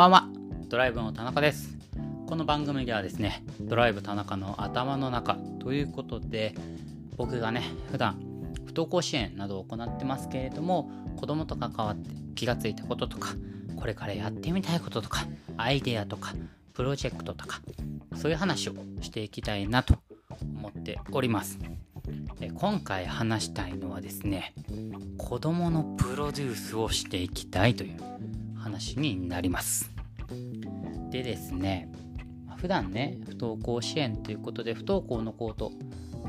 ばんは。ドライブの田中です。この番組ではですねドライブ田中の頭の中ということで僕がね普段不登校支援などを行ってますけれども子供と関わって気がついたこととかこれからやってみたいこととかアイデアとかプロジェクトとかそういう話をしていきたいなと思っております。今回話したいのはですね子供のプロデュースをしていきたいという話になります。でですね普段ね不登校支援ということで不登校の子と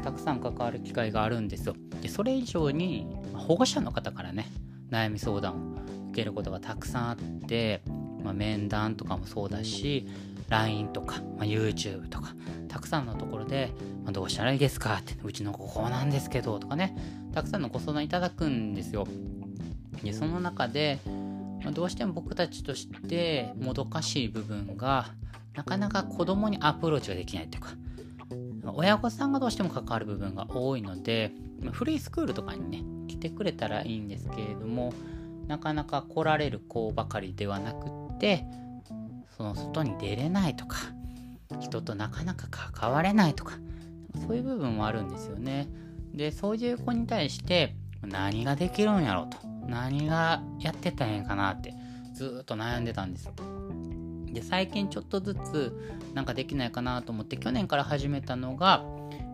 たくさん関わる機会があるんですよ。でそれ以上に保護者の方からね悩み相談を受けることがたくさんあって、まあ、面談とかもそうだし LINE とか、まあ、YouTube とかたくさんのところで、まあ、どうしたらいいですかってうちの子こうなんですけどとかねたくさんのご相談いただくんですよ。でその中でまどうしても僕たちとしてもどかしい部分がなかなか子供にアプローチができないというか親御さんがどうしても関わる部分が多いのでフリースクールとかにね来てくれたらいいんですけれどもなかなか来られる子ばかりではなくってその外に出れないとか人となかなか関われないとかそういう部分もあるんですよね。でそういう子に対して何ができるんやろうと。何がやってたんやかなってずっと悩んでたんです。で最近ちょっとずつなんかできないかなと思って去年から始めたのが、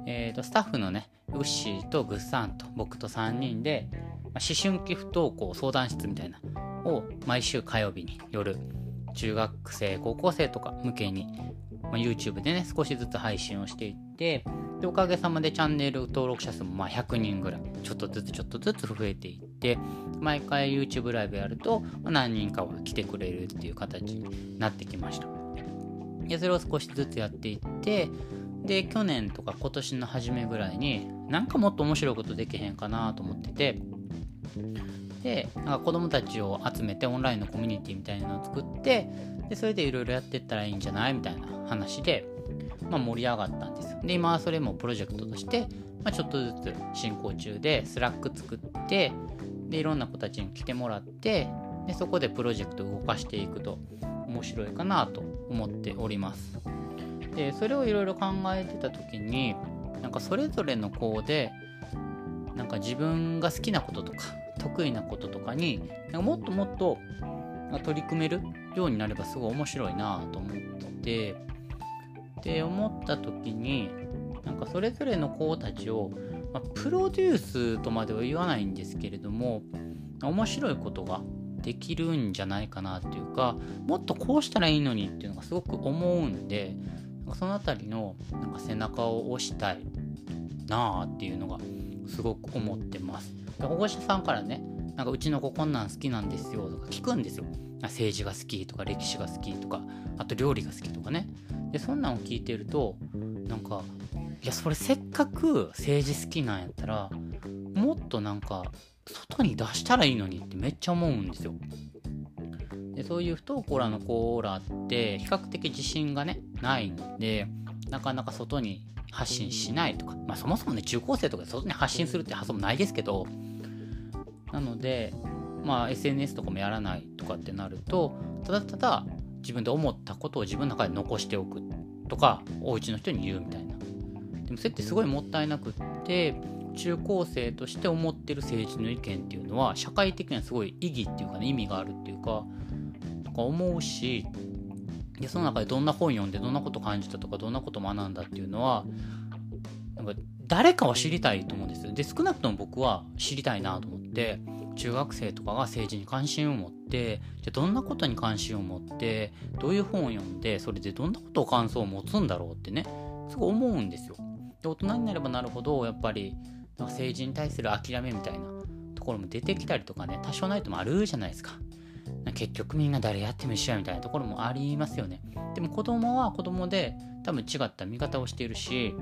えー、とスタッフのねウッシーとグッサンと僕と3人で、ま、思春期不登校相談室みたいなを毎週火曜日に夜中学生高校生とか向けに、まあ、YouTube でね少しずつ配信をしていってでおかげさまでチャンネル登録者数もまあ100人ぐらいちょっとずつちょっとずつ増えていって毎回 YouTube ライブやると何人かは来てくれるっていう形になってきましたでそれを少しずつやっていってで去年とか今年の初めぐらいになんかもっと面白いことできへんかなと思っててでなんか子供たちを集めてオンラインのコミュニティみたいなのを作ってでそれでいろいろやっていったらいいんじゃないみたいな話でまあ、盛り上がったんです。で、今はそれもプロジェクトとして、まあ、ちょっとずつ進行中で、スラック作って、で、いろんな子たちに来てもらって、で、そこでプロジェクトを動かしていくと面白いかなと思っております。で、それをいろいろ考えてた時に、なんかそれぞれの子で、なんか自分が好きなこととか、得意なこととかに、なんかもっともっと取り組めるようになればすごい面白いなと思ってて、って思った時になんかそれぞれの子たちを、まあ、プロデュースとまでは言わないんですけれども面白いことができるんじゃないかなっていうかもっとこうしたらいいのにっていうのがすごく思うんでその辺りのなんか背中を押したいなあっていうのがすごく思ってます。保護者さんからねなんかうちの子こんなん好きなんですよとか聞くんですよ。政治が好きとか歴史が好きとかあと料理が好きとかね。でそんなんを聞いてるとなんかいやそれせっかく政治好きなんやったらもっとなんか外に出したらいいのにってめっちゃ思うんですよ。でそういう不登校らの子らって比較的自信がねないのでなかなか外に発信しないとか、まあ、そもそもね中高生とかで外に発信するって発想もないですけどなのでまあ SNS とかもやらないとかってなるとただただ自分で思ったことを自分の中で残しておくとかお家の人に言うみたいなでもそれってすごいもったいなくって中高生として思ってる政治の意見っていうのは社会的にはすごい意義っていうかね意味があるっていうかとか思うしでその中でどんな本読んでどんなこと感じたとかどんなこと学んだっていうのはなんか誰かは知りたいと思うんですよで少なくとも僕は知りたいなと思って中学生とかが政治に関心を持ってじゃどんなことに関心を持ってどういう本を読んでそれでどんなことを感想を持つんだろうってねすごい思うんですよ。で大人になればなるほどやっぱり政治に対する諦めみたいなところも出てきたりとかね多少ないともあるじゃないですか。結局みんな誰やっても一緒やみたいなところもありますよね。でも子供は子供で多分違った見方をしているし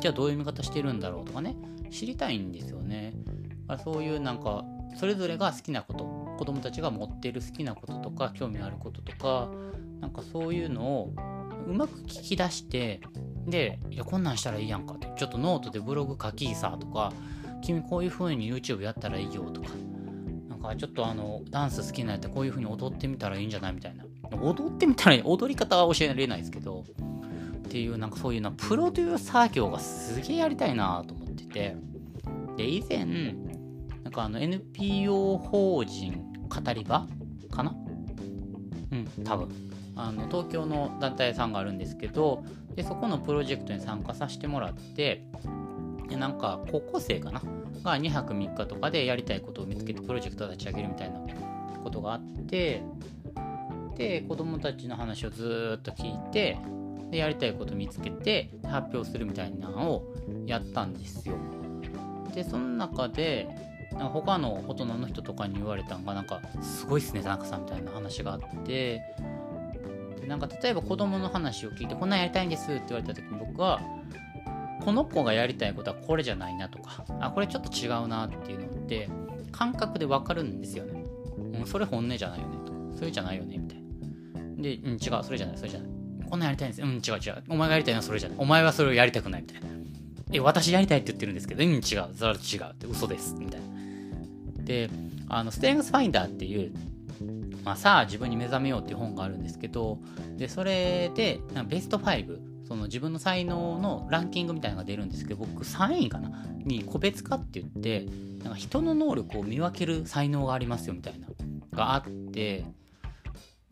じゃあどういう見方してるんだろうとかね知りたいんですよね。そういうなんかそれぞれが好きなこと子供たちが持ってる好きなこととか興味あることとかなんかそういうのをうまく聞き出してで「いやこんなんしたらいいやんか」って。ちょっとノートでブログ書きさとか「君こういう風に YouTube やったらいいよ」とか。なんかちょっとあのダンス好きなやったらこういう風に踊ってみたらいいんじゃないみたいな。踊ってみたら踊り方は教えられないですけどっていうなんかそういうなプロデューサー業がすげえやりたいなと思ってて。で以前なんかあの NPO 法人語り場かな？うん多分。あの東京の団体さんがあるんですけどでそこのプロジェクトに参加させてもらってでなんか高校生かな？が2泊3日とかでやりたいことを見つけてプロジェクトを立ち上げるみたいなことがあってで子供たちの話をずっと聞いてでやりたいこと見つけて発表するみたいなのをやったんですよ。でその中でなんか他の大人の人とかに言われたのがなんかすごいっすね田中さんみたいな話があってなんか例えば子供の話を聞いてこんなんやりたいんですって言われた時に僕はこの子がやりたいことはこれじゃないなとかあこれちょっと違うなっていうのって感覚でわかるんですよね、うん、それ本音じゃないよねと。それじゃないよねみたいな。で、うん、違うそれじゃないそれじゃない。こんなんやりたいんです。うん違う違う。お前がやりたいのはそれじゃない。お前はそれをやりたくないみたいな。え私やりたいって言ってるんですけどうん違う。それは違うって。嘘です。みたいな。であのステングスファインダーっていうまあ、さあ自分に目覚めようっていう本があるんですけどでそれでベスト5その自分の才能のランキングみたいなのが出るんですけど僕3位かなに個別化って言ってなんか人の能力を見分ける才能がありますよみたいながあって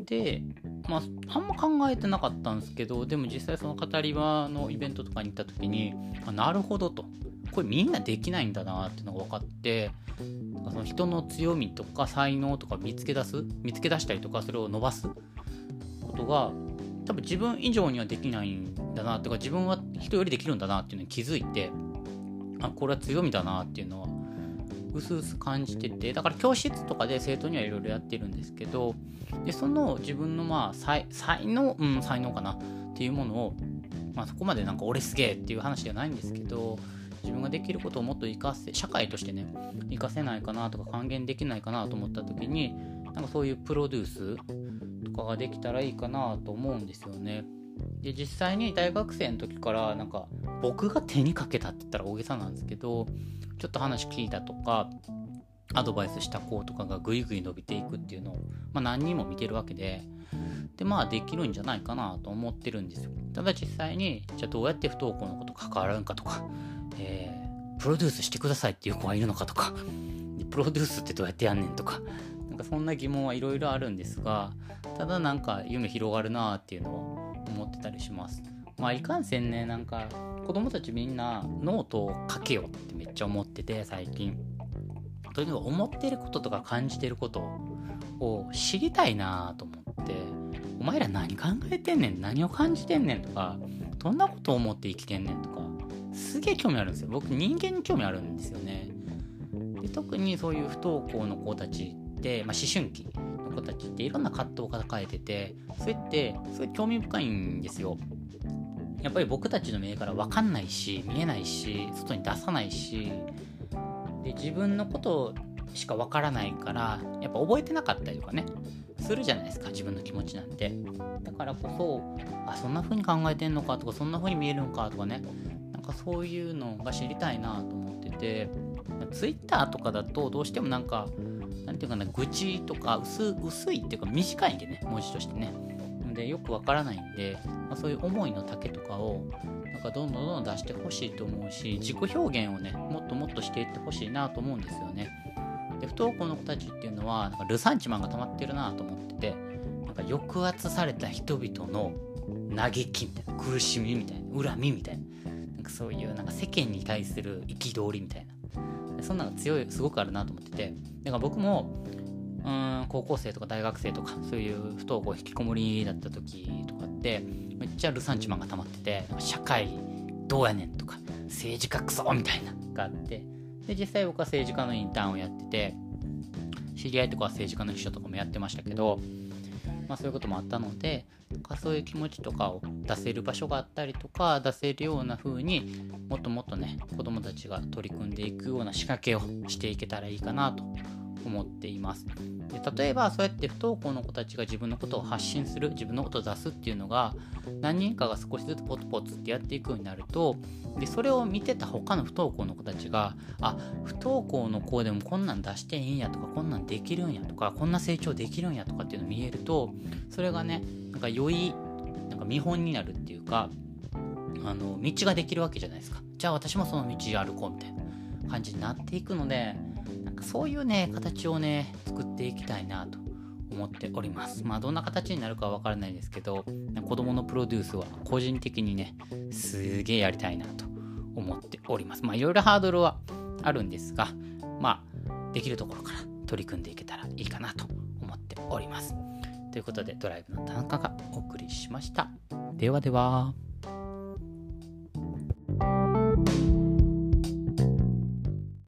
でまああんま考えてなかったんですけどでも実際その語り場のイベントとかに行った時にあなるほどと。これみんなできないんだなっていうのが分かってその人の強みとか才能とか見つけ出す？見つけ出したりとかそれを伸ばす？ことが多分自分以上にはできないんだなとか自分は人よりできるんだなっていうのに気づいてあこれは強みだなっていうのはうすうす感じててだから教室とかで生徒にはいろいろやってるんですけどでその自分のまあ才能？うん才能かなっていうものを、まあ、そこまでなんか俺すげえっていう話ではないんですけど自分ができることをもっと活かせ社会としてね活かせないかなとか還元できないかなと思った時になんかそういうプロデュースとかができたらいいかなと思うんですよね。で実際に大学生の時からなんか僕が手にかけたって言ったら大げさなんですけどちょっと話聞いたとかアドバイスした子とかがぐいぐい伸びていくっていうのを、まあ、何人も見てるわけででまあできるんじゃないかなと思ってるんですよただ実際にじゃあどうやって不登校のこと関わるんかとかえー、プロデュースしてくださいっていう子はいるのかとか、プロデュースってどうやってやんねんとか、なんかそんな疑問はいろいろあるんですが、ただなんか夢広がるなっていうのを思ってたりします。まあいかんせんね、なんか子供たちみんなノートを書けよってめっちゃ思ってて最近。とにかく思ってることとか感じてることを知りたいなと思って、お前ら何考えてんねん何を感じてんねんとか、どんなことを思って生きてんねんとか、すげえ興味あるんですよ。僕人間に興味あるんですよね。で特にそういう不登校の子たちって、まあ、思春期の子たちっていろんな葛藤を抱えててそれってすごい興味深いんですよ。やっぱり僕たちの目から分かんないし見えないし外に出さないしで自分のことしか分からないからやっぱ覚えてなかったりとかねするじゃないですか自分の気持ちなんて。だからこそあそんな風に考えてんのかとかそんな風に見えるのかとかねかそういうのが知りたいなと思ってて Twitter とかだとどうしてもなんかなんていうかな愚痴とか薄薄いっていうか短いんでね文字としてね。でよくわからないんで、まあ、そういう思いの丈とかをなんかどんどんどんどん出してほしいと思うし自己表現をねもっともっとしていってほしいなと思うんですよね。で不登校の子たちっていうのはなんかルサンチマンが溜まってるなと思っててなんか抑圧された人々の嘆きみたいな苦しみみたいな恨みみたいな。そういうなんか世間に対する憤りみたいな。そんなの強いすごくあるなと思ってて。だから僕もうん高校生とか大学生とかそういう不登校引きこもりだった時とかってめっちゃルサンチマンが溜まってて社会どうやねんとか政治家クソみたいながあってで実際僕は政治家のインターンをやってて知り合いとかは政治家の秘書とかもやってましたけどまあ、そういうこともあったのでそういう気持ちとかを出せる場所があったりとか出せるような風にもっともっとね子どもたちが取り組んでいくような仕掛けをしていけたらいいかなと思っています。で例えばそうやって不登校の子たちが自分のことを発信する自分のことを出すっていうのが何人かが少しずつポツポツってやっていくようになるとでそれを見てた他の不登校の子たちがあ不登校の子でもこんなん出していいんやとかこんなんできるんやとかこんな成長できるんやとかっていうのを見えるとそれがねなんか良いなんか見本になるっていうかあの道ができるわけじゃないですか。じゃあ私もその道歩こうみたいな感じになっていくのでそういうね形をね作っていきたいなと思っております。まあどんな形になるかは分からないですけど子供のプロデュースは個人的にねすげえやりたいなと思っております。まあいろいろハードルはあるんですがまあできるところから取り組んでいけたらいいかなと思っております。ということでドライブの田中がお送りしました。ではでは。